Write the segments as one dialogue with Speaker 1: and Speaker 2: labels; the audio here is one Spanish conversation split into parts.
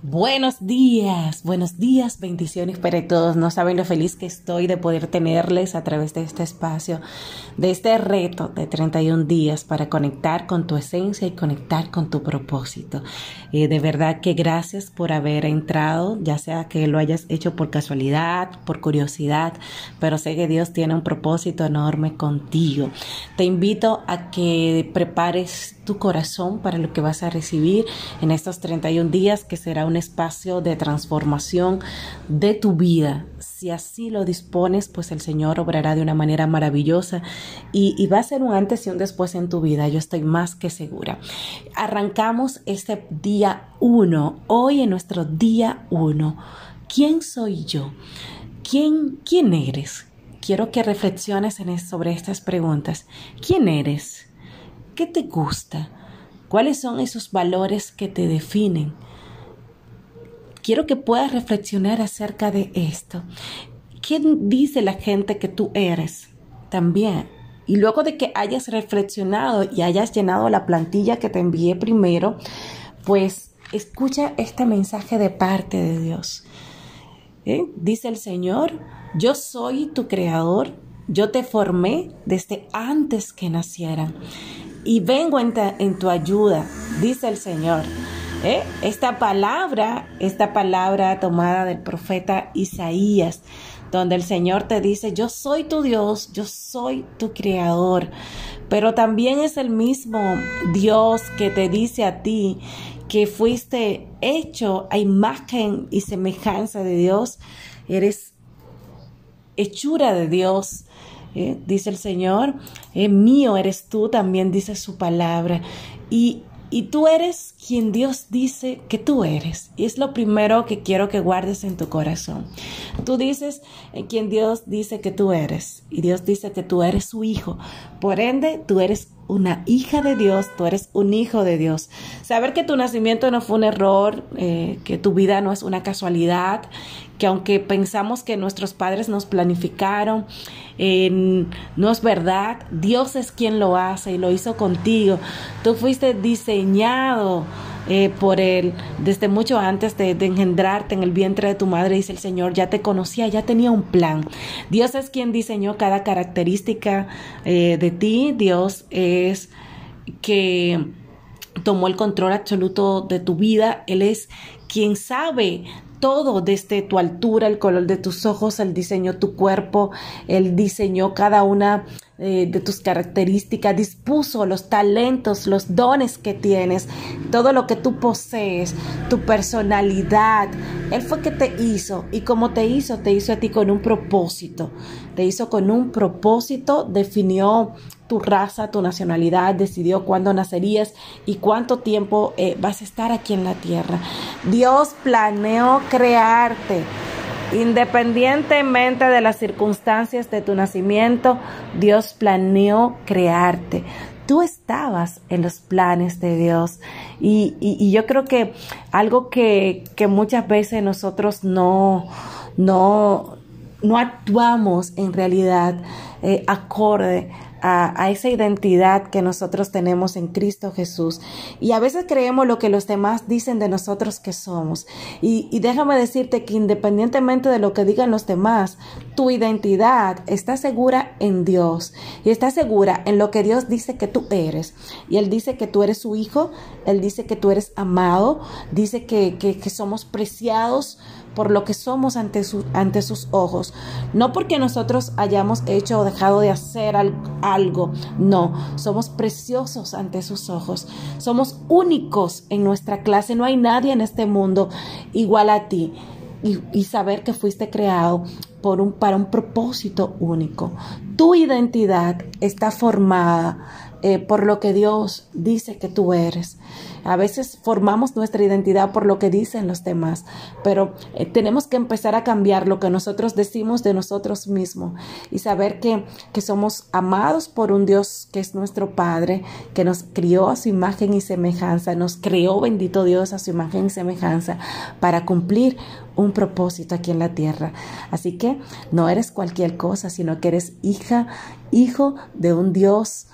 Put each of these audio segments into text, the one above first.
Speaker 1: Buenos días, buenos días, bendiciones para todos. No saben lo feliz que estoy de poder tenerles a través de este espacio, de este reto de 31 días para conectar con tu esencia y conectar con tu propósito. Eh, de verdad que gracias por haber entrado, ya sea que lo hayas hecho por casualidad, por curiosidad, pero sé que Dios tiene un propósito enorme contigo. Te invito a que prepares tu corazón para lo que vas a recibir en estos 31 días, que será un espacio de transformación de tu vida. Si así lo dispones, pues el Señor obrará de una manera maravillosa y, va a ser un antes y un después en tu vida. Yo estoy más que segura. Arrancamos este día 1, hoy en nuestro día 1. ¿Quién soy yo? ¿Quién, quién eres? Quiero que reflexiones sobre estas preguntas. ¿Quién eres? ¿Qué te gusta? ¿Cuáles son esos valores que te definen? Quiero que puedas reflexionar acerca de esto. ¿Qué dice la gente que tú eres? También. Y luego de que hayas reflexionado y hayas llenado la plantilla que te envié primero, pues escucha este mensaje de parte de Dios. ¿Eh? Dice el Señor, yo soy tu creador, yo te formé desde antes que nacieran y vengo en, tu ayuda, dice el Señor. ¿Eh? Esta palabra, esta palabra tomada del profeta Isaías, donde el Señor te dice, yo soy tu Dios, yo soy tu creador, pero también es el mismo Dios que te dice a ti que fuiste hecho a imagen y semejanza de Dios, eres hechura de Dios, ¿eh? dice el Señor, eh, mío eres tú, también dice su palabra. Y, y tú eres quien Dios dice que tú eres. Y es lo primero que quiero que guardes en tu corazón. Tú dices en quien Dios dice que tú eres. Y Dios dice que tú eres su hijo. Por ende, tú eres una hija de Dios, tú eres un hijo de Dios. Saber que tu nacimiento no fue un error, eh, que tu vida no es una casualidad, que aunque pensamos que nuestros padres nos planificaron, no es verdad. Dios es quien lo hace y lo hizo contigo. Tú fuiste diseñado eh, por Él desde mucho antes de, engendrarte en el vientre de tu madre, dice el Señor, ya te conocía, ya tenía un plan. Dios es quien diseñó cada característica eh, de ti. Dios es que tomó el control absoluto de tu vida. Él es quien sabe todo desde tu altura, el color de tus ojos, el diseñó tu cuerpo, él diseñó cada una eh, de tus características, dispuso los talentos, los dones que tienes, todo lo que tú posees, tu personalidad. Él fue que te hizo y como te hizo, te hizo a ti con un propósito. Te hizo con un propósito, definió tu raza, tu nacionalidad, decidió cuándo nacerías y cuánto tiempo eh, vas a estar aquí en la tierra. Dios planeó crearte. Independientemente de las circunstancias de tu nacimiento, Dios planeó crearte. Tú estabas en los planes de Dios. Y, yo creo que algo que, muchas veces nosotros no, no, no actuamos en realidad eh, acorde a, esa identidad que nosotros tenemos en Cristo Jesús. Y a veces creemos lo que los demás dicen de nosotros que somos. Y, déjame decirte que independientemente de lo que digan los demás, tu identidad está segura en Dios y está segura en lo que Dios dice que tú eres. Y Él dice que tú eres su hijo, Él dice que tú eres amado, dice que, que somos preciados por lo que somos ante, ante sus ojos. No porque nosotros hayamos hecho o dejado de hacer algo, no, somos preciosos ante sus ojos. Somos únicos en nuestra clase, no hay nadie en este mundo igual a ti. Y, y, saber que fuiste creado por un, para un propósito único. Tu identidad está formada eh, por lo que Dios dice que tú eres. A veces formamos nuestra identidad por lo que dicen los demás, pero eh, tenemos que empezar a cambiar lo que nosotros decimos de nosotros mismos y saber que, que somos amados por un Dios que es nuestro Padre, que nos crió a su imagen y semejanza, nos creó, bendito Dios, a su imagen y semejanza para cumplir un propósito aquí en la tierra. Así que no eres cualquier cosa, sino que eres hija, hijo de un Dios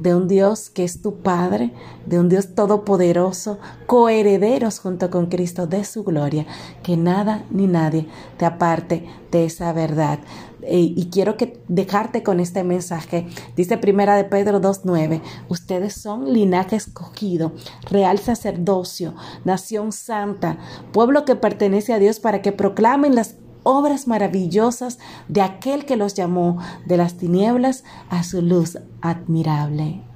Speaker 1: de un Dios que es tu Padre, de un Dios todopoderoso, coherederos junto con Cristo de su gloria, que nada ni nadie te aparte de esa verdad. Eh, y quiero que dejarte con este mensaje. Dice Primera de Pedro 2.9, ustedes son linaje escogido, real sacerdocio, nación santa, pueblo que pertenece a Dios para que proclamen las obras maravillosas de aquel que los llamó de las tinieblas a su luz admirable.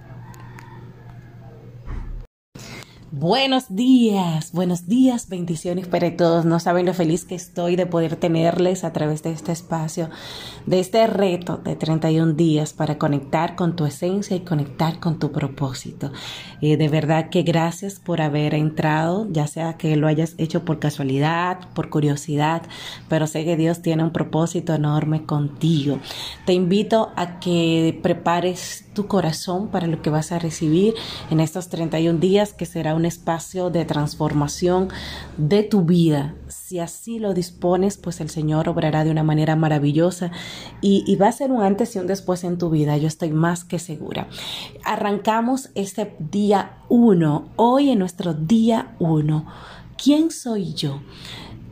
Speaker 1: Buenos días, buenos días, bendiciones para todos. No saben lo feliz que estoy de poder tenerles a través de este espacio, de este reto de 31 días para conectar con tu esencia y conectar con tu propósito. Eh, de verdad que gracias por haber entrado, ya sea que lo hayas hecho por casualidad, por curiosidad, pero sé que Dios tiene un propósito enorme contigo. Te invito a que prepares tu corazón para lo que vas a recibir en estos 31 días, que será un espacio de transformación de tu vida. Si así lo dispones, pues el Señor obrará de una manera maravillosa y, va a ser un antes y un después en tu vida. Yo estoy más que segura. Arrancamos este día uno, hoy en nuestro día uno. ¿Quién soy yo?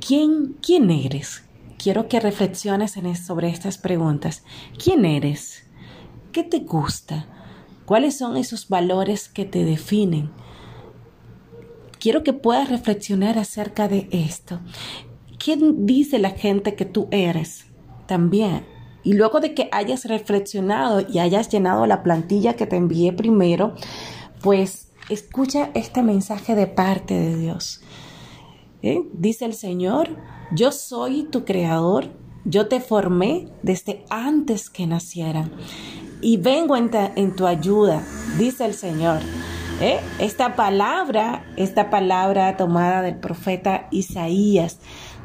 Speaker 1: ¿Quién, quién eres? Quiero que reflexiones en sobre estas preguntas. ¿Quién eres? ¿Qué te gusta? ¿Cuáles son esos valores que te definen? quiero que puedas reflexionar acerca de esto. ¿Quién dice la gente que tú eres? También. Y luego de que hayas reflexionado y hayas llenado la plantilla que te envié primero, pues escucha este mensaje de parte de Dios. ¿Eh? Dice el Señor, yo soy tu creador, yo te formé desde antes que nacieran y vengo en, en tu ayuda, dice el Señor. ¿Eh? Esta palabra, esta palabra tomada del profeta Isaías,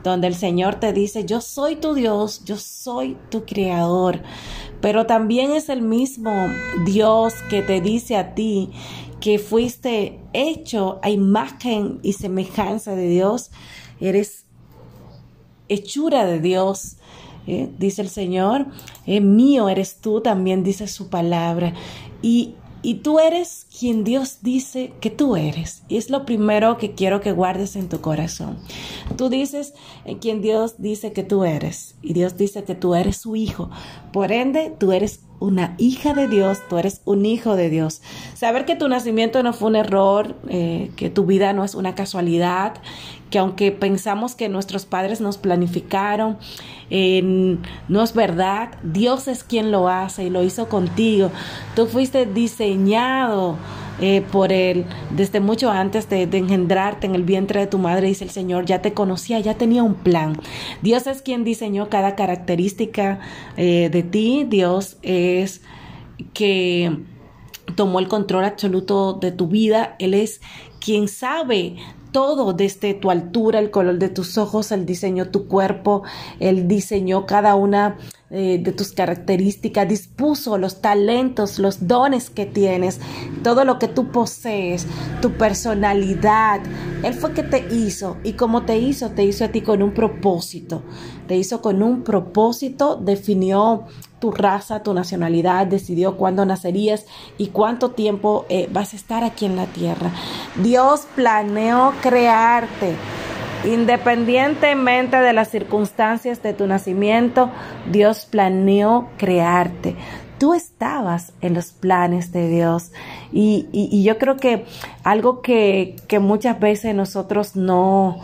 Speaker 1: donde el Señor te dice, yo soy tu Dios, yo soy tu creador, pero también es el mismo Dios que te dice a ti que fuiste hecho a imagen y semejanza de Dios, eres hechura de Dios. ¿Eh? Dice el Señor, eh, mío eres tú, también dice su palabra. Y y tú eres quien Dios dice que tú eres. Y es lo primero que quiero que guardes en tu corazón. Tú dices en quien Dios dice que tú eres. Y Dios dice que tú eres su hijo. Por ende, tú eres una hija de Dios, tú eres un hijo de Dios. Saber que tu nacimiento no fue un error, eh, que tu vida no es una casualidad, que aunque pensamos que nuestros padres nos planificaron, no es verdad, Dios es quien lo hace y lo hizo contigo. Tú fuiste diseñado. Eh, por Él desde mucho antes de, engendrarte en el vientre de tu madre, dice el Señor, ya te conocía, ya tenía un plan. Dios es quien diseñó cada característica eh, de ti, Dios es que tomó el control absoluto de tu vida, Él es quien sabe todo desde tu altura, el color de tus ojos, el diseño de tu cuerpo, Él diseñó cada una eh, de tus características, dispuso los talentos, los dones que tienes, todo lo que tú posees, tu personalidad. Él fue que te hizo y como te hizo, te hizo a ti con un propósito. Te hizo con un propósito, definió tu raza, tu nacionalidad, decidió cuándo nacerías y cuánto tiempo eh, vas a estar aquí en la tierra. Dios planeó crearte Independientemente de las circunstancias de tu nacimiento, Dios planeó crearte. Tú estabas en los planes de Dios. Y, yo creo que algo que, muchas veces nosotros no,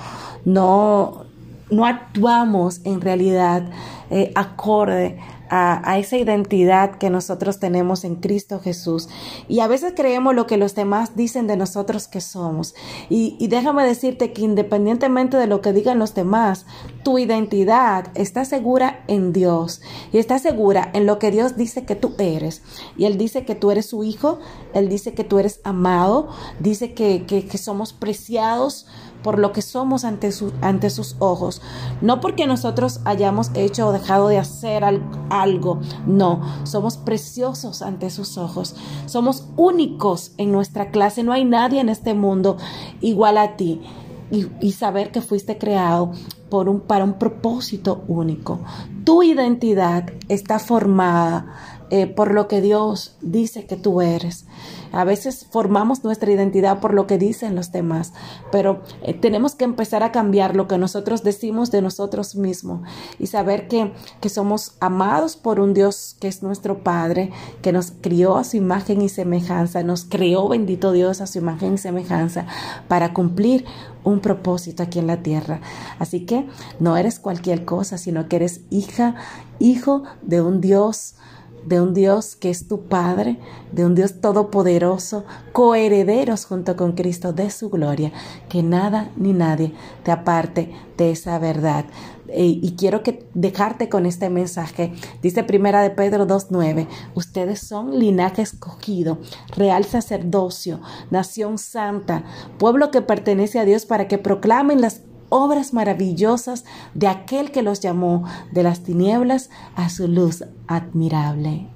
Speaker 1: no, no actuamos en realidad eh, acorde a, esa identidad que nosotros tenemos en Cristo Jesús. Y a veces creemos lo que los demás dicen de nosotros que somos. Y, déjame decirte que independientemente de lo que digan los demás, tu identidad está segura en Dios y está segura en lo que Dios dice que tú eres. Y Él dice que tú eres su hijo, Él dice que tú eres amado, dice que, que somos preciados por lo que somos ante, ante sus ojos. No porque nosotros hayamos hecho o dejado de hacer algo, no, somos preciosos ante sus ojos. Somos únicos en nuestra clase, no hay nadie en este mundo igual a ti. Y, saber que fuiste creado por un, para un propósito único. Tu identidad está formada eh, por lo que Dios dice que tú eres. A veces formamos nuestra identidad por lo que dicen los demás, pero eh, tenemos que empezar a cambiar lo que nosotros decimos de nosotros mismos y saber que, que somos amados por un Dios que es nuestro Padre, que nos crió a su imagen y semejanza, nos creó, bendito Dios, a su imagen y semejanza para cumplir un propósito aquí en la tierra. Así que no eres cualquier cosa, sino que eres hija, hijo de un Dios de un Dios que es tu Padre, de un Dios todopoderoso, coherederos junto con Cristo de su gloria, que nada ni nadie te aparte de esa verdad. Eh, y quiero que dejarte con este mensaje. Dice Primera de Pedro 2.9, ustedes son linaje escogido, real sacerdocio, nación santa, pueblo que pertenece a Dios para que proclamen las obras maravillosas de aquel que los llamó de las tinieblas a su luz admirable.